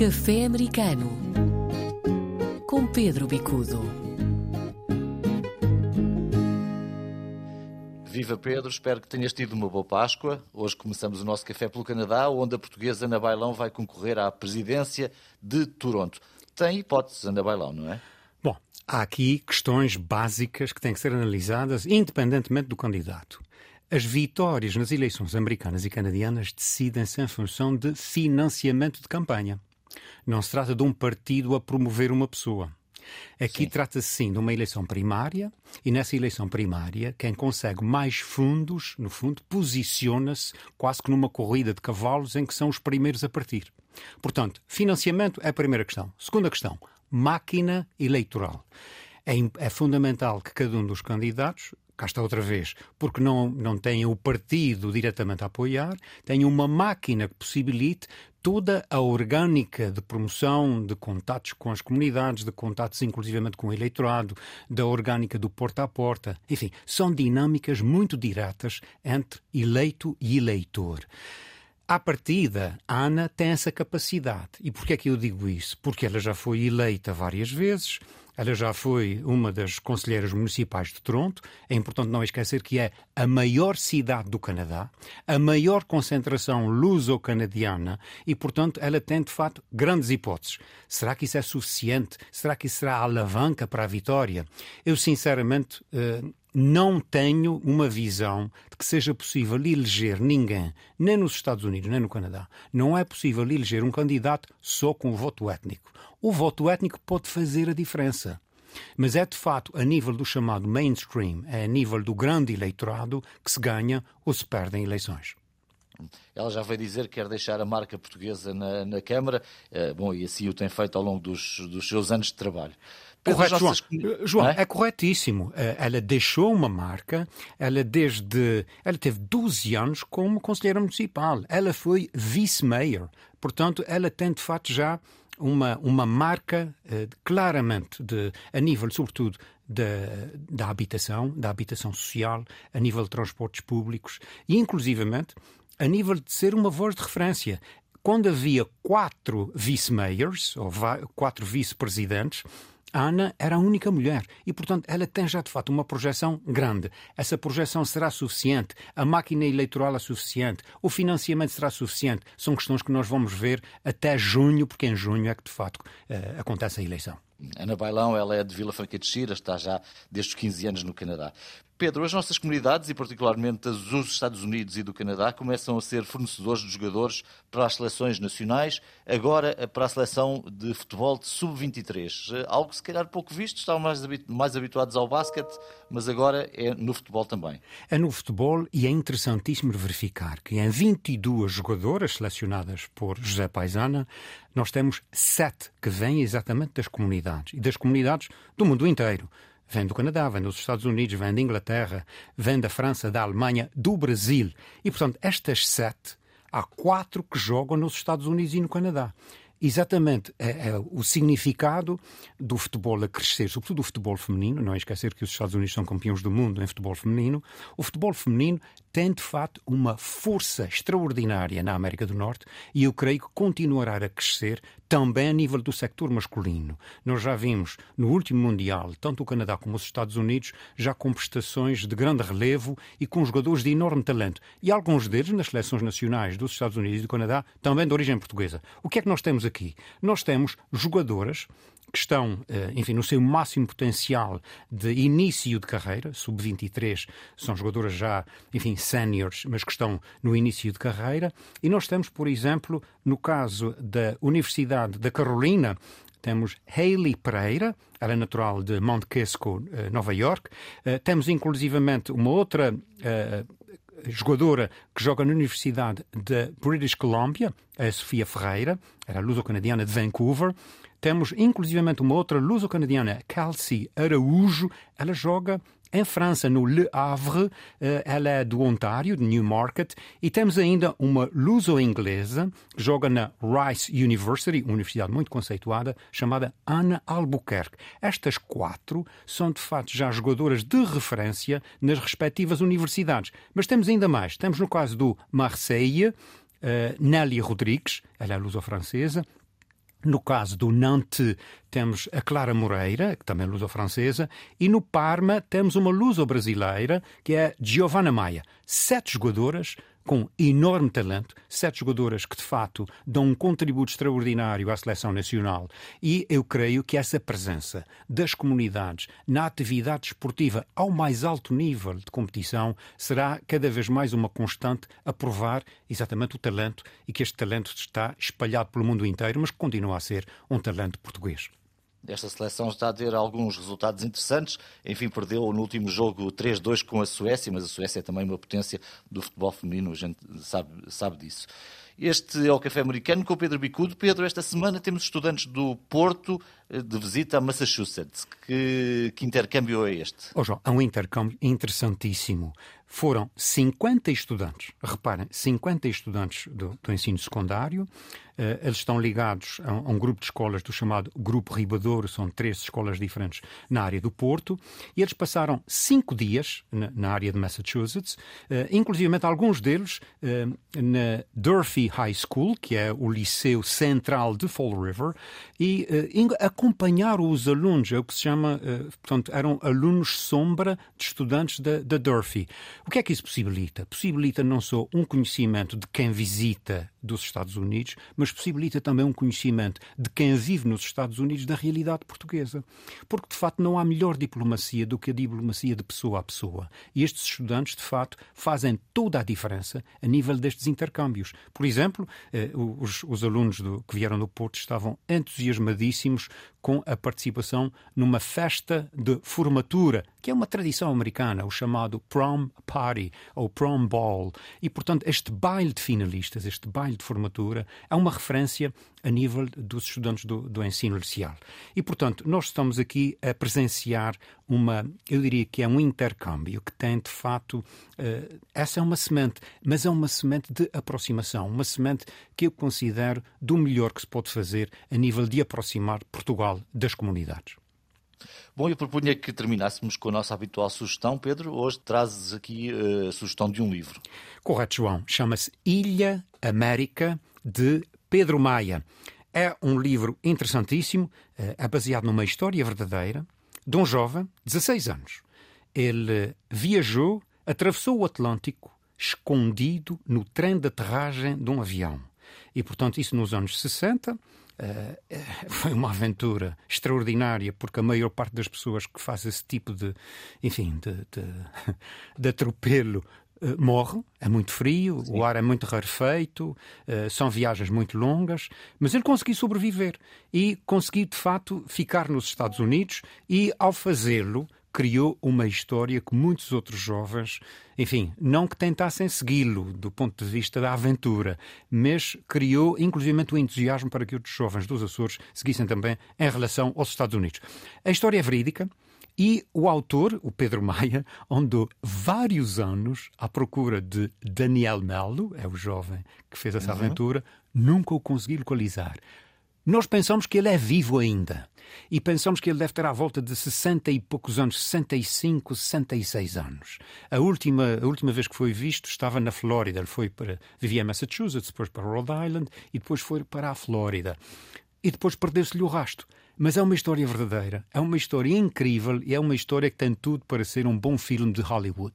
Café Americano com Pedro Bicudo. Viva Pedro, espero que tenhas tido uma boa Páscoa. Hoje começamos o nosso Café pelo Canadá, onde a portuguesa Ana Bailão vai concorrer à presidência de Toronto. Tem hipóteses, Ana Bailão, não é? Bom, há aqui questões básicas que têm que ser analisadas independentemente do candidato. As vitórias nas eleições americanas e canadianas decidem-se em função de financiamento de campanha. Não se trata de um partido a promover uma pessoa. Aqui trata-se sim de uma eleição primária, e nessa eleição primária, quem consegue mais fundos, no fundo, posiciona-se quase que numa corrida de cavalos em que são os primeiros a partir. Portanto, financiamento é a primeira questão. Segunda questão, máquina eleitoral. É, é fundamental que cada um dos candidatos cá está outra vez, porque não, não têm o partido diretamente a apoiar, têm uma máquina que possibilite toda a orgânica de promoção de contatos com as comunidades, de contatos inclusivamente com o eleitorado, da orgânica do porta a porta. Enfim, são dinâmicas muito diretas entre eleito e eleitor. À partida, a Ana tem essa capacidade. E porquê é que eu digo isso? Porque ela já foi eleita várias vezes, ela já foi uma das conselheiras municipais de Toronto. É importante não esquecer que é a maior cidade do Canadá, a maior concentração luso-canadiana e, portanto, ela tem de facto grandes hipóteses. Será que isso é suficiente? Será que isso será a alavanca para a vitória? Eu, sinceramente, eh, não tenho uma visão de que seja possível eleger ninguém, nem nos Estados Unidos, nem no Canadá. Não é possível eleger um candidato só com o voto étnico. O voto étnico pode fazer a diferença. Mas é de facto a nível do chamado mainstream, é a nível do grande eleitorado que se ganha ou se perdem eleições. Ela já veio dizer que quer deixar a marca portuguesa na, na Câmara, uh, bom, e assim o tem feito ao longo dos, dos seus anos de trabalho. Correto. João. Eh, João, é? é? corretíssimo. Eh, ela deixou uma marca, ela desde. Ela teve 12 anos como conselheira municipal. Ela foi vice-mayor. Portanto, ela tem de facto já uma, uma marca uh, claramente, de, a nível, sobretudo, da, da habitação, da habitação social, a nível de transportes públicos e, inclusivamente, a nível de ser uma voz de referência. Quando havia quatro vice-mayors, ou quatro vice-presidentes, a Ana era a única mulher e, portanto, ela tem já de fato uma projeção grande. Essa projeção será suficiente? A máquina eleitoral é suficiente? O financiamento será suficiente? São questões que nós vamos ver até junho, porque em junho é que de fato uh, acontece a eleição. Ana Bailão, ela é de Vila Franca de Xira, está já desde os 15 anos no Canadá. Pedro, as nossas comunidades, e particularmente as dos Estados Unidos e do Canadá, começam a ser fornecedores de jogadores para as seleções nacionais, agora para a seleção de futebol de sub-23. Algo se calhar pouco visto, estavam mais, mais habituados ao basquete, mas agora é no futebol também. É no futebol e é interessantíssimo verificar que em 22 jogadoras selecionadas por José Paisana, nós temos sete que vêm exatamente das comunidades, e das comunidades do mundo inteiro vem do Canadá, vem dos Estados Unidos, vem da Inglaterra, vem da França, da Alemanha, do Brasil. E, portanto, estas sete, há quatro que jogam nos Estados Unidos e no Canadá. Exatamente, é, é, o significado do futebol a crescer, sobretudo o futebol feminino, não é esquecer que os Estados Unidos são campeões do mundo em futebol feminino. O futebol feminino tem de facto uma força extraordinária na América do Norte e eu creio que continuará a crescer também a nível do sector masculino. Nós já vimos no último Mundial, tanto o Canadá como os Estados Unidos, já com prestações de grande relevo e com jogadores de enorme talento. E alguns deles, nas seleções nacionais dos Estados Unidos e do Canadá, também de origem portuguesa. O que é que nós temos aqui? Nós temos jogadoras que estão, eh, enfim, no seu máximo potencial de início de carreira, sub-23, são jogadoras já, enfim, séniores, mas que estão no início de carreira. E nós temos, por exemplo, no caso da Universidade da Carolina, temos Hayley Pereira, ela é natural de Mount eh, Nova York. Eh, temos inclusivamente uma outra jogadora que joga na Universidade de British Columbia, a Sofia Ferreira, era luso-canadiana de Vancouver. Temos inclusivamente uma outra luso-canadiana, Kelsey Araújo, ela joga em França, no Le Havre, eh, ela é do Ontário, de Newmarket, e temos ainda uma luso-inglesa que joga na Rice University, uma universidade muito conceituada, chamada Ana Albuquerque. Estas quatro são, de facto, já jogadoras de referência nas respectivas universidades. Mas temos ainda mais. Temos no caso do Marseille, uh, Nelly Rodrigues, ela é luso-francesa, No caso do Nantes, temos a Clara Moreira, que também é luso-francesa, e no Parma temos uma luso-brasileira, que é Giovanna Maia. Sete jogadoras com enorme talento, sete jogadoras que de facto dão um contributo extraordinário à seleção nacional. E eu creio que essa presença das comunidades na atividade esportiva ao mais alto nível de competição será cada vez mais uma constante a provar exatamente o talento e que este talento está espalhado pelo mundo inteiro, mas que continua a ser um talento português. Esta seleção está a ter alguns resultados interessantes. Enfim, perdeu no último jogo 3-2 com a Suécia, mas a Suécia é também uma potência do futebol feminino, a gente sabe, sabe disso. Este é o Café Americano com o Pedro Bicudo. Pedro, esta semana temos estudantes do Porto eh, de visita a Massachusetts. Que, que intercâmbio é este? Oh, João, é um intercâmbio interessantíssimo. Foram 50 estudantes, reparem, 50 estudantes do, do ensino secundário. Uh, eles estão ligados a, a, um grupo de escolas do chamado Grupo Ribadouro, são três escolas diferentes na área do Porto. E eles passaram cinco dias na, na área de Massachusetts, uh, inclusive alguns deles uh, na Durfee High School, que é o liceu central de Fall River, e acompanharam os alunos, é o que se chama, portanto, eram alunos sombra de estudantes da, da Durfee. O que é que isso possibilita? Possibilita não só um conhecimento de quem visita dos Estados Unidos, mas possibilita também um conhecimento de quem vive nos Estados Unidos da realidade portuguesa. Porque, de facto, não há melhor diplomacia do que a diplomacia de pessoa a pessoa. E estes estudantes, de facto, fazem toda a diferença a nível destes intercâmbios. Por exemplo, eh, os, os, alunos do, que vieram do Porto estavam entusiasmadíssimos com a participação numa festa de formatura, que é uma tradição americana, o chamado prom party ou prom ball. E, portanto, este baile de finalistas, este baile de formatura, é uma referência a nível dos estudantes do, do ensino inicial. E, portanto, nós estamos aqui a presenciar uma, eu diria que é um intercâmbio que tem, de fato, uh, essa é uma semente, mas é uma semente de aproximação, uma semente que eu considero do melhor que se pode fazer a nível de aproximar Portugal das comunidades. Bom, eu propunha que terminássemos com a nossa habitual sugestão. Pedro, hoje trazes aqui uh, a sugestão de um livro. Correto, João. Chama-se Ilha América, de Pedro Maia. É um livro interessantíssimo, é baseado numa história verdadeira de um jovem, 16 anos. Ele viajou, atravessou o Atlântico, escondido no trem de aterragem de um avião. E, portanto, isso nos anos 60 Uh, foi uma aventura extraordinária, porque a maior parte das pessoas que faz esse tipo de, enfim, de, de, de atropelo uh, morre. É muito frio, Sim. o ar é muito rarefeito, uh, são viagens muito longas, mas ele conseguiu sobreviver e conseguiu, de fato, ficar nos Estados Unidos e, ao fazê-lo, criou uma história que muitos outros jovens, enfim, não que tentassem segui-lo do ponto de vista da aventura, mas criou inclusive o entusiasmo para que outros jovens dos Açores seguissem também em relação aos Estados Unidos. A história é verídica. E o autor, o Pedro Maia, andou vários anos à procura de Daniel Melo, é o jovem que fez essa uhum. aventura, nunca o conseguiu localizar. Nós pensamos que ele é vivo ainda. E pensamos que ele deve ter à volta de 60 e poucos anos, 65, 66 anos. A última, a última vez que foi visto estava na Flórida. Ele foi para, vivia em Massachusetts, depois para Rhode Island e depois foi para a Flórida. E depois perdeu-se-lhe o rasto. Mas é uma história verdadeira, é uma história incrível e é uma história que tem tudo para ser um bom filme de Hollywood.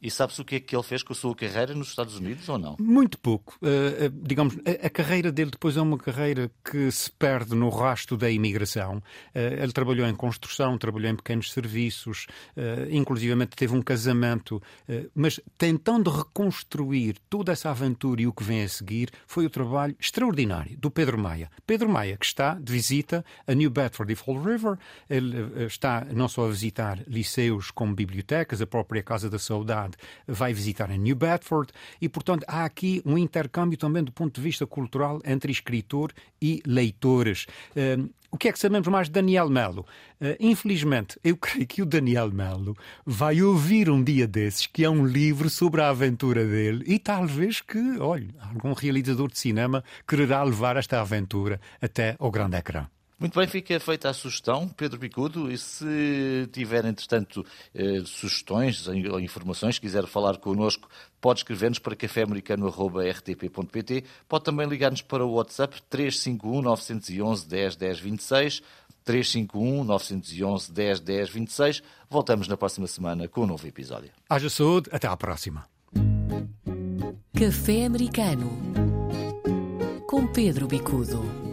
E sabe-se o que é que ele fez com a sua carreira nos Estados Unidos ou não? Muito pouco. Uh, uh, digamos, a, a, carreira dele depois é uma carreira que se perde no rasto da imigração. Uh, ele trabalhou em construção, trabalhou em pequenos serviços, uh, inclusivamente teve um casamento, mas tentando reconstruir toda essa aventura e o que vem a seguir, foi o trabalho extraordinário do Pedro Maia. Pedro Maia, que está de visita a New Bedford e Fall River, ele está não só a visitar liceus como bibliotecas, a própria Casa da Saudade vai visitar em New Bedford e, portanto, há aqui um intercâmbio também do ponto de vista cultural entre escritor e leitores. Uh, o que é que sabemos mais de Daniel Melo? Uh, infelizmente, eu creio que o Daniel Melo vai ouvir um dia desses que é um livro sobre a aventura dele e talvez que, olha, algum realizador de cinema quererá levar esta aventura até ao grande ecrã. Muito bem, fica feita a sugestão, Pedro Bicudo, e se tiver, entretanto, eh, sugestões ou informações, quiser falar connosco, pode escrever-nos para caféamericano.rtp.pt, pode também ligar-nos para o WhatsApp 351 911 10 10 26, 351 911 10 10 26. Voltamos na próxima semana com um novo episódio. Haja saúde, até à próxima. Café Americano com Pedro Bicudo.